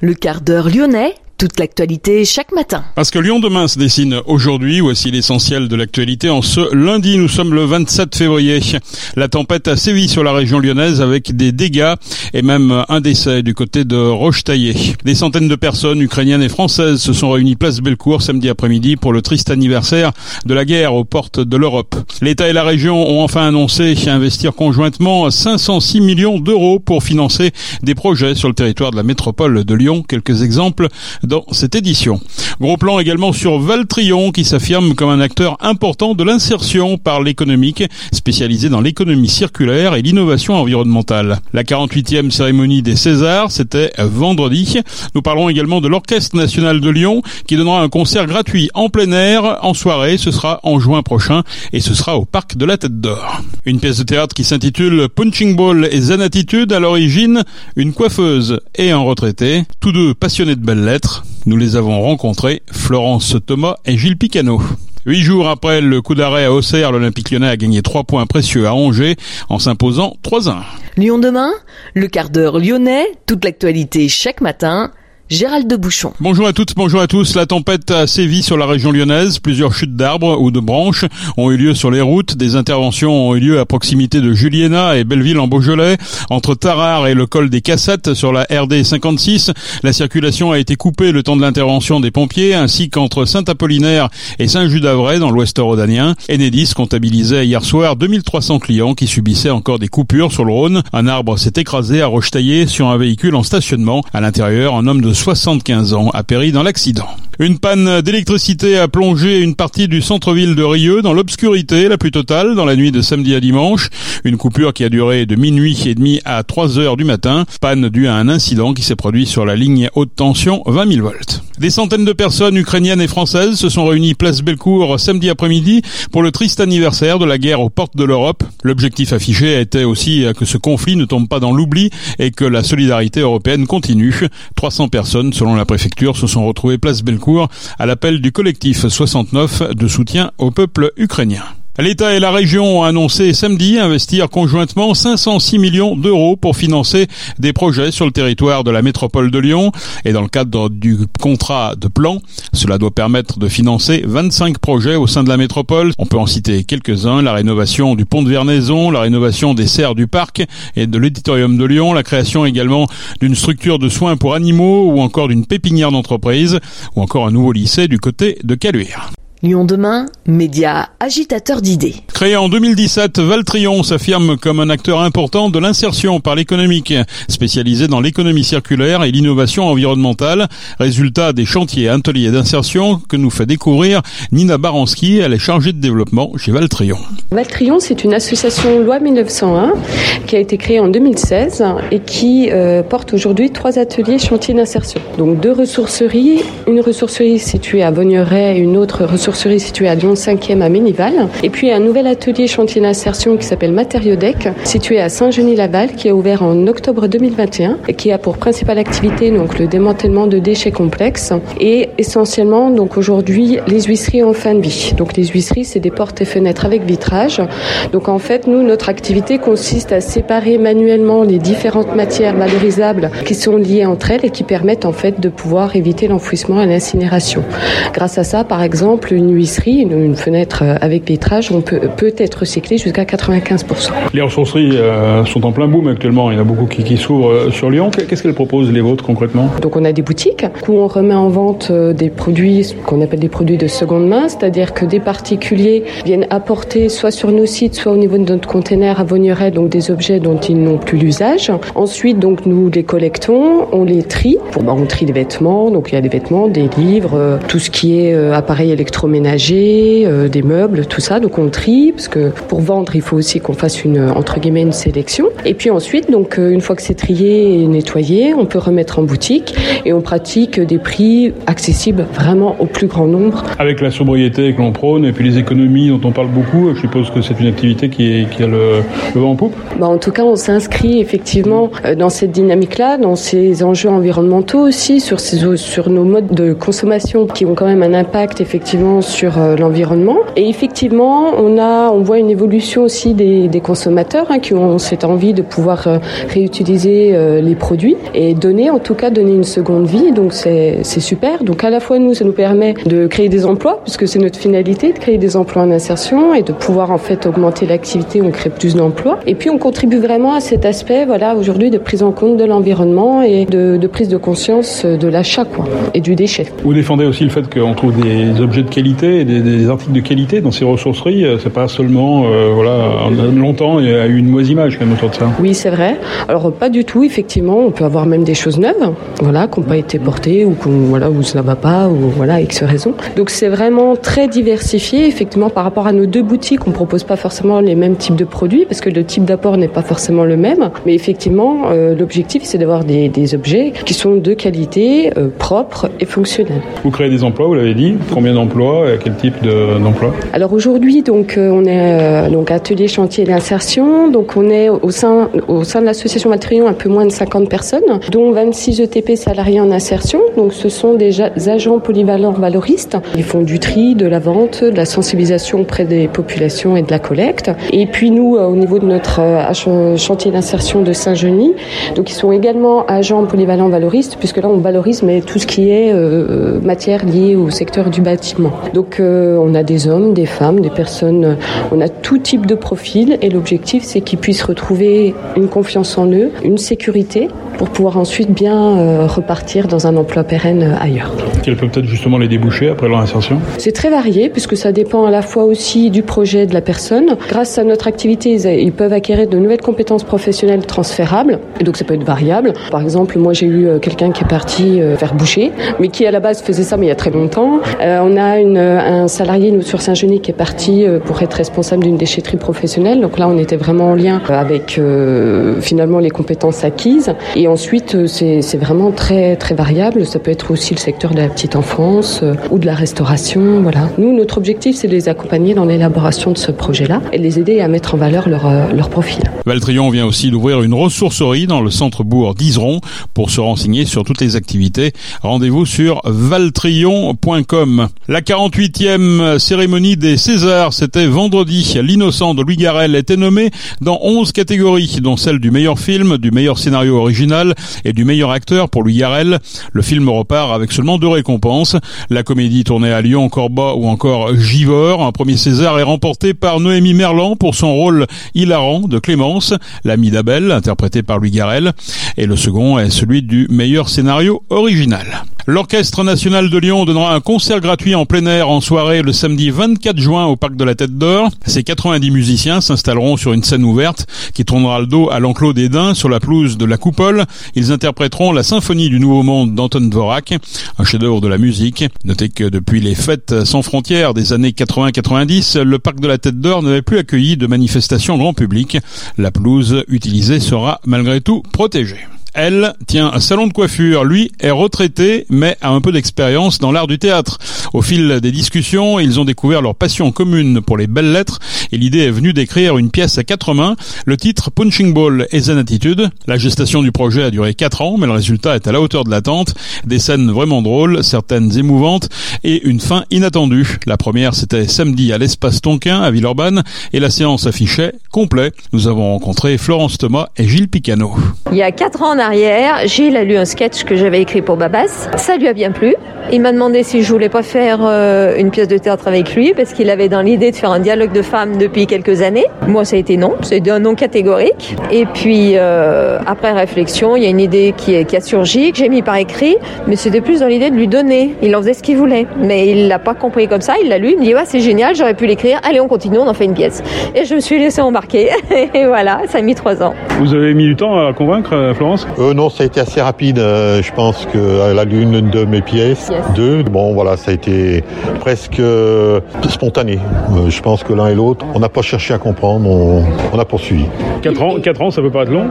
Le quart d'heure lyonnais toute l'actualité chaque matin. Parce que Lyon demain se dessine aujourd'hui, voici l'essentiel de l'actualité. En ce lundi, nous sommes le 27 février. La tempête a sévi sur la région lyonnaise avec des dégâts et même un décès du côté de Rochetaillé. Des centaines de personnes ukrainiennes et françaises se sont réunies place Bellecour samedi après-midi pour le triste anniversaire de la guerre aux portes de l'Europe. L'État et la région ont enfin annoncé investir conjointement 506 millions d'euros pour financer des projets sur le territoire de la métropole de Lyon. Quelques exemples dans cette édition. Gros plan également sur Valtrion qui s'affirme comme un acteur important de l'insertion par l'économique, spécialisé dans l'économie circulaire et l'innovation environnementale. La 48e cérémonie des Césars, c'était vendredi. Nous parlerons également de l'Orchestre national de Lyon qui donnera un concert gratuit en plein air en soirée. Ce sera en juin prochain et ce sera au Parc de la Tête d'Or. Une pièce de théâtre qui s'intitule Punching Ball et Zen. À l'origine, une coiffeuse et un retraité, tous deux passionnés de belles lettres. Nous les avons rencontrés, Florence Thomas et Gilles Picano. Huit jours après le coup d'arrêt à Auxerre, l'Olympique lyonnais a gagné trois points précieux à Angers en s'imposant 3-1. Lyon demain, le quart d'heure lyonnais, toute l'actualité chaque matin Gérald de Bouchon. Bonjour à toutes, bonjour à tous. La tempête a sévi sur la région lyonnaise. Plusieurs chutes d'arbres ou de branches ont eu lieu sur les routes. Des interventions ont eu lieu à proximité de Juliena et Belleville en Beaujolais. Entre Tarare et le col des Cassettes sur la RD 56, la circulation a été coupée le temps de l'intervention des pompiers, ainsi qu'entre Saint-Apollinaire et Saint-Just-d'Avray dans l'ouest rhodanien. Enedis comptabilisait hier soir 2300 clients qui subissaient encore des coupures sur le Rhône. Un arbre s'est écrasé à Rochetaillé sur un véhicule en stationnement. À l'intérieur, un homme de 75 ans, a péri dans l'accident. Une panne d'électricité a plongé une partie du centre-ville de Rieux dans l'obscurité la plus totale dans la nuit de samedi à dimanche. Une coupure qui a duré de minuit et demi à 3 heures du matin. Panne due à un incident qui s'est produit sur la ligne haute tension 20 000 volts. Des centaines de personnes ukrainiennes et françaises se sont réunies place Bellecour samedi après-midi pour le triste anniversaire de la guerre aux portes de l'Europe. L'objectif affiché était aussi que ce conflit ne tombe pas dans l'oubli et que la solidarité européenne continue. 300 personnes, selon la préfecture, se sont retrouvées place Bellecour à l'appel du collectif 69 de soutien au peuple ukrainien. L'État et la région ont annoncé samedi investir conjointement 506 millions d'euros pour financer des projets sur le territoire de la métropole de Lyon. Et dans le cadre du contrat de plan, cela doit permettre de financer 25 projets au sein de la métropole. On peut en citer quelques-uns, la rénovation du pont de Vernaison, la rénovation des serres du parc et de l'éditorium de Lyon, la création également d'une structure de soins pour animaux ou encore d'une pépinière d'entreprise ou encore un nouveau lycée du côté de Caluire. Lyon demain, média agitateur d'idées. Créé en 2017, Valtrion s'affirme comme un acteur important de l'insertion par l'économique, spécialisé dans l'économie circulaire et l'innovation environnementale. Résultat des chantiers ateliers d'insertion que nous fait découvrir Nina Baranski, elle est chargée de développement chez Valtrion. Valtrion, c'est une association loi 1901 qui a été créée en 2016 et qui euh, porte aujourd'hui trois ateliers chantiers d'insertion. Donc deux ressourceries, une ressourcerie située à Bonneray et une autre ressourcerie située à Lyon 5e à Ménival. Et puis un nouvel atelier chantier d'insertion qui s'appelle Matériodec, situé à Saint-Genis-Laval, qui a ouvert en octobre 2021 et qui a pour principale activité donc le démantèlement de déchets complexes et essentiellement donc aujourd'hui les huisseries en fin de vie. Donc les huisseries, c'est des portes et fenêtres avec vitrage. Donc en fait, nous, notre activité consiste à séparer manuellement les différentes matières valorisables qui sont liées entre elles et qui permettent en fait de pouvoir éviter l'enfouissement et l'incinération. Grâce à ça, par exemple, une huisserie, une, fenêtre euh, avec vitrage, on peut, peut être recyclé jusqu'à 95%. Les ressourceries euh, sont en plein boom actuellement. Il y en a beaucoup qui, qui s'ouvrent euh, sur Lyon. Qu'est-ce qu'elles proposent, les vôtres, concrètement? Donc, on a des boutiques où on remet en vente des produits qu'on appelle des produits de seconde main, c'est-à-dire que des particuliers viennent apporter soit sur nos sites, soit au niveau de notre container à Vaugneray, donc des objets dont ils n'ont plus l'usage. Ensuite, donc, nous les collectons, on les trie. Bon, bah, on trie des vêtements, donc il y a des vêtements, des livres, tout ce qui est appareil électronique ménager, euh, des meubles, tout ça. Donc on trie parce que pour vendre, il faut aussi qu'on fasse une entre guillemets une sélection. Et puis ensuite, donc euh, une fois que c'est trié et nettoyé, on peut remettre en boutique et on pratique des prix accessibles vraiment au plus grand nombre. Avec la sobriété que l'on prône et puis les économies dont on parle beaucoup, je suppose que c'est une activité qui, est, qui a le, vent en poupe. Bah en tout cas, on s'inscrit effectivement euh, dans cette dynamique-là, dans ces enjeux environnementaux aussi, sur, ces, sur nos modes de consommation qui ont quand même un impact effectivement sur euh, l'environnement. Et effectivement, on a, on voit une évolution aussi des, des consommateurs hein, qui ont cette envie de pouvoir euh, réutiliser euh, les produits et donner, en tout cas, donner une seconde vie. Donc c'est super. Donc à la fois nous, ça nous permet de créer des emplois puisque c'est notre finalité de créer des emplois en insertion et de pouvoir en fait augmenter l'activité. On crée plus d'emplois. Et puis on contribue vraiment à cet aspect, voilà, aujourd'hui de prise en compte de l'environnement et de, de, prise de conscience de l'achat, quoi, et du déchet. Vous défendez aussi le fait qu'on trouve des objets de qualité et des, des, articles de qualité dans ces ressourceries. C'est pas seulement, euh, voilà, longtemps il y a eu une mauvaise image quand même autour de ça. Oui, c'est vrai. Alors pas du tout. Effectivement, on peut avoir même des choses neuves, voilà, qui n'ont pas été portées ou qu'on, voilà, où ça va pas ou voilà, X raison. Donc c'est vraiment très diversifié. Effectivement, par rapport à nos deux boutiques, on propose pas forcément les mêmes types de produits parce que le type d'apport n'est pas forcément le même. Mais effectivement, euh, l'objectif c'est d'avoir des, des, objets qui sont de qualité, euh, propres et fonctionnels. Vous créez des emplois, vous l'avez dit. Combien d'emplois et quel type d'emploi Alors aujourd'hui, donc euh, on est euh, donc atelier chantier d'insertion. Donc on est au sein au sein de l'association Matrion un peu moins de 50 personnes, dont 26 ETP salariés en insertion. Donc ce sont des agents polyvalents valoristes. Ils font du tri, de la vente, de la sensibilisation auprès des populations et de la collecte. Et puis nous, au niveau de notre chantier d'insertion de Saint-Genis, donc ils sont également agents polyvalents valoristes, puisque là on valorise mais tout ce qui est euh, matière liée au secteur du bâtiment. Donc euh, on a des hommes, des femmes, des personnes, on a tout type de profil et l'objectif c'est qu'ils puissent retrouver une confiance en eux, une sécurité pour pouvoir ensuite bien euh, repartir dans un emploi pérenne ailleurs. Quels peuvent être justement les débouchés après leur insertion? C'est très varié puisque ça dépend à la fois aussi du projet de la personne. Grâce à notre activité, ils peuvent acquérir de nouvelles compétences professionnelles transférables et donc ça peut être variable. Par exemple, moi j'ai eu quelqu'un qui est parti faire boucher, mais qui à la base faisait ça mais il y a très longtemps. Euh, on a une, un salarié nous sur Saint-Genis qui est parti pour être responsable d'une déchetterie professionnelle. Donc là, on était vraiment en lien avec euh, finalement les compétences acquises. Et ensuite, c'est vraiment très très variable. Ça peut être aussi le secteur de la petite enfance euh, ou de la restauration. Voilà. Nous, notre objectif, c'est de les accompagner dans l'élaboration de ce projet-là et de les aider à mettre en valeur leur, leur profil. Valtrion vient aussi d'ouvrir une ressourcerie dans le centre-bourg d'Iseron. Pour se renseigner sur toutes les activités, rendez-vous sur valtrion.com. La 48e cérémonie des Césars, c'était vendredi. L'innocent de Louis Garrel était nommé dans 11 catégories, dont celle du meilleur film, du meilleur scénario original et du meilleur acteur pour Louis Garrel. Le film repart avec seulement deux récompenses. La comédie tournée à Lyon, Corba ou encore Givor. Un premier César est remporté par Noémie Merlan pour son rôle hilarant de Clémence, l'ami d'Abel, interprété par Louis Garrel. Et le second est celui du meilleur scénario original. L'Orchestre national de Lyon donnera un concert gratuit en plein air en soirée le samedi 24 juin au Parc de la Tête d'Or. Ces 90 musiciens s'installeront sur une scène ouverte qui tournera le dos à l'enclos des Dins sur la pelouse de la Coupole. Ils interpréteront la symphonie du Nouveau Monde d'Anton Dvorak, un chef-d'œuvre de la musique. Notez que depuis les fêtes sans frontières des années 80-90, le Parc de la Tête d'Or n'avait plus accueilli de manifestations grand public. La pelouse utilisée sera malgré tout protégée elle, tient un salon de coiffure. Lui est retraité, mais a un peu d'expérience dans l'art du théâtre. Au fil des discussions, ils ont découvert leur passion commune pour les belles lettres et l'idée est venue d'écrire une pièce à quatre mains. Le titre Punching Ball et Zen Attitude. La gestation du projet a duré quatre ans, mais le résultat est à la hauteur de l'attente. Des scènes vraiment drôles, certaines émouvantes et une fin inattendue. La première, c'était samedi à l'espace Tonquin à Villeurbanne et la séance affichait complet. Nous avons rencontré Florence Thomas et Gilles Picano. Il y a quatre ans arrière, Gilles a lu un sketch que j'avais écrit pour Babas. Ça lui a bien plu. Il m'a demandé si je voulais pas faire euh, une pièce de théâtre avec lui parce qu'il avait dans l'idée de faire un dialogue de femmes depuis quelques années. Moi, ça a été non. C'est un non catégorique. Et puis, euh, après réflexion, il y a une idée qui, a surgi, que j'ai mis par écrit, mais c'était plus dans l'idée de lui donner. Il en faisait ce qu'il voulait. Mais il l'a pas compris comme ça. Il l'a lu. Il me dit, ouais, c'est génial, j'aurais pu l'écrire. Allez, on continue, on en fait une pièce. Et je me suis laissé embarquer. Et voilà, ça a mis trois ans. Vous avez mis du temps à convaincre, Florence? Euh, Non, ça a été assez rapide. Euh, je pense qu'elle a lu une de mes pièces. Yes. Deux. Bon, voilà, ça a été presque euh, spontané. Euh, je pense que l'un et l'autre, on n'a pas cherché à comprendre, on, on, a poursuivi. Quatre ans, quatre ans, ça peut pas être long?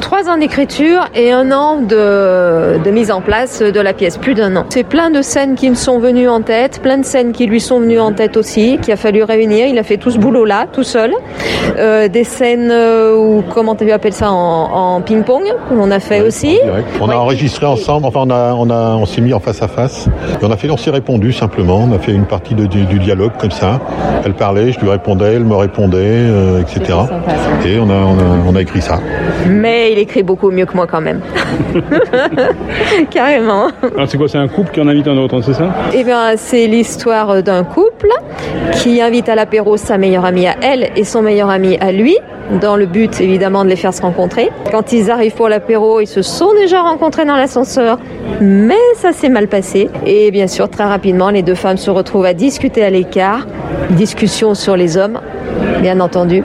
Trois ans d'écriture et un an de, de, mise en place de la pièce, plus d'un an. C'est plein de scènes qui me sont venues en tête, plein de scènes qui lui sont venues en tête aussi, qu'il a fallu réunir. Il a fait tout ce boulot-là, tout seul. Euh, des scènes où, comment tu appelles ça, en, en ping-pong. On qu'on a fait aussi. On a enregistré ensemble, enfin on a, on a, on s'est mis en face à face. Et on a fait, on s'est répondu simplement. On a fait une partie de, du, dialogue comme ça. Elle parlait, je lui répondais, elle me répondait, euh, etc. et on a, on a, on a écrit ça. Mais il écrit beaucoup mieux que moi quand même. Carrément. Alors c'est quoi C'est un couple qui en invite un autre, c'est ça? Eh bien, c'est l'histoire d'un couple qui invite à l'apéro sa meilleure amie à elle et son meilleur ami à lui, dans le but évidemment de les faire se rencontrer. Quand ils arrivent pour l'apéro, ils se sont déjà rencontrés dans l'ascenseur, mais ça s'est mal passé. Et bien sûr, très rapidement, les deux femmes se retrouvent à discuter à l'écart, discussion sur les hommes, bien entendu,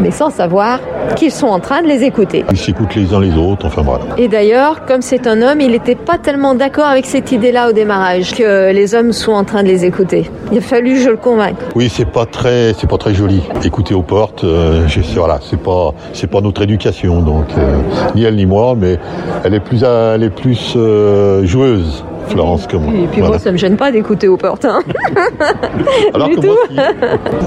mais sans savoir qu'ils sont en train de les écouter. Ils s'écoutent les uns les autres, enfin voilà. Et d'ailleurs, comme c'est un homme, il n'était pas tellement d'accord avec cette idée-là au démarrage, que les hommes sont en train de les écouter. Il a fallu je le convainque. Oui, c'est pas très, c'est pas très joli. Écouter aux portes, euh, voilà, c'est pas, c'est pas notre éducation, donc euh, ni elle ni moi, mais elle est plus, elle est plus euh, joueuse. Florence que moi. Et puis moi, ça me gêne pas d'écouter au portes. alors que moi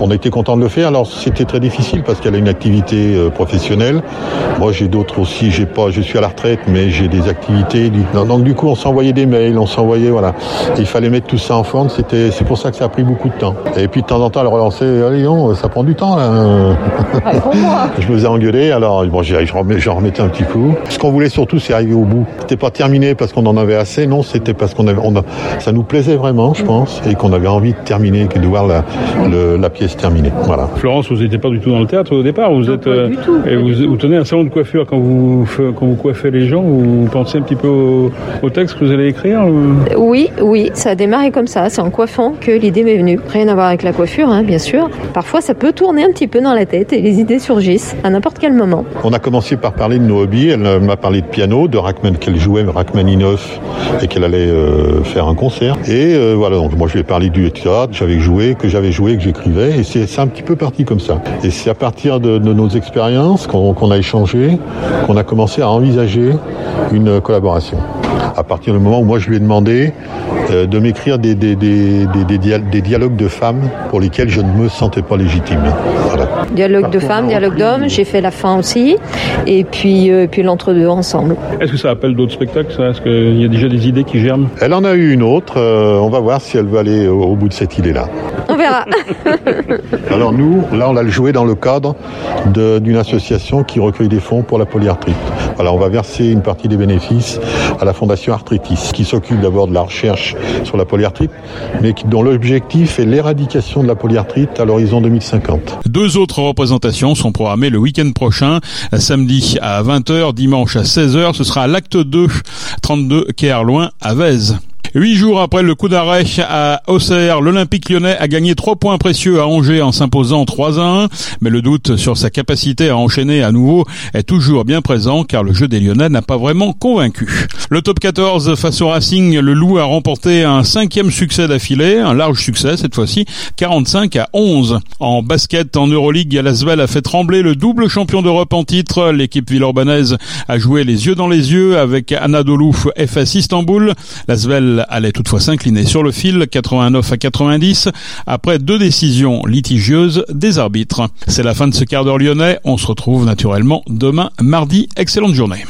On était content de le faire. Alors c'était très difficile parce qu'elle a une activité euh, professionnelle. Moi, j'ai d'autres aussi. J'ai pas, je suis à la retraite, mais j'ai des activités. Donc du coup, on s'envoyait des mails, on s'envoyait, voilà. il fallait mettre tout ça en forme. C'était, c'est pour ça que ça a pris beaucoup de temps. Et puis de temps en temps, elle relançait. Allez, non, ça prend du temps là. je me faisais engueuler. Alors bon, j'en remettais un petit coup. Ce qu'on voulait surtout, c'est arriver au bout. C'était pas terminé parce qu'on en avait assez. Non, c'était parce qu'on avait, on a, ça nous plaisait vraiment, je pense, et qu'on avait envie de terminer, de voir la, la pièce terminée. Voilà. Florence, vous n'étiez pas du tout dans le théâtre au départ. Vous êtes euh, et vous, tenez un salon de coiffure quand vous quand vous coiffez les gens. Vous pensez un petit peu au, texte que vous allez écrire Oui, oui, ça a démarré comme ça. C'est en coiffant que l'idée m'est venue. Rien à voir avec la coiffure, hein, bien sûr. Parfois, ça peut tourner un petit peu dans la tête et les idées surgissent à n'importe quel moment. On a commencé par parler de nos hobbies. Elle m'a parlé de piano, de Rachman qu'elle jouait, Rachmaninoff, et qu'elle allait euh, faire un concert. Et euh, voilà, donc moi je lui ai parlé du théâtre, j'avais joué, que j'avais joué, que j'écrivais, et c'est un petit peu parti comme ça. Et c'est à partir de, nos expériences qu'on a échangé, qu'on a commencé à envisager une collaboration à partir du moment où moi je lui ai demandé euh, de m'écrire des, des, des, des, dialogues de femmes pour lesquels je ne me sentais pas légitime. Dialogue de femmes, dialogue d'hommes, j'ai fait la fin aussi, et puis, euh, puis l'entre-deux ensemble. Est-ce que ça appelle d'autres spectacles Est-ce qu'il y a déjà des idées qui germent? Elle en a eu une autre, euh, on va voir si elle veut aller au, bout de cette idée-là. Verra. Alors nous, là on l'a joué dans le cadre d'une association qui recueille des fonds pour la polyarthrite. Alors on va verser une partie des bénéfices à la Fondation Arthritis, qui s'occupe d'abord de la recherche sur la polyarthrite, mais dont l'objectif est l'éradication de la polyarthrite à l'horizon 2050. Deux autres représentations sont programmées le week-end prochain, samedi à 20h, dimanche à 16h. Ce sera l'acte 2, 32 quai loin à Vèze. Huit jours après le coup d'arrêt à Auxerre, l'Olympique lyonnais a gagné trois points précieux à Angers en s'imposant 3 à 1, mais le doute sur sa capacité à enchaîner à nouveau est toujours bien présent car le jeu des Lyonnais n'a pas vraiment convaincu. Le top 14 face au Racing, le Loup a remporté un cinquième succès d'affilée, un large succès cette fois-ci, 45 à 11. En basket, en Euroleague, Lasvel a fait trembler le double champion d'Europe en titre. L'équipe villeurbanaise a joué les yeux dans les yeux avec Anadolu FS Istanbul. Lasvel allait toutefois s'incliner sur le fil 89 à 90 après deux décisions litigieuses des arbitres. C'est la fin de ce quart d'heure lyonnais. On se retrouve naturellement demain mardi. Excellente journée.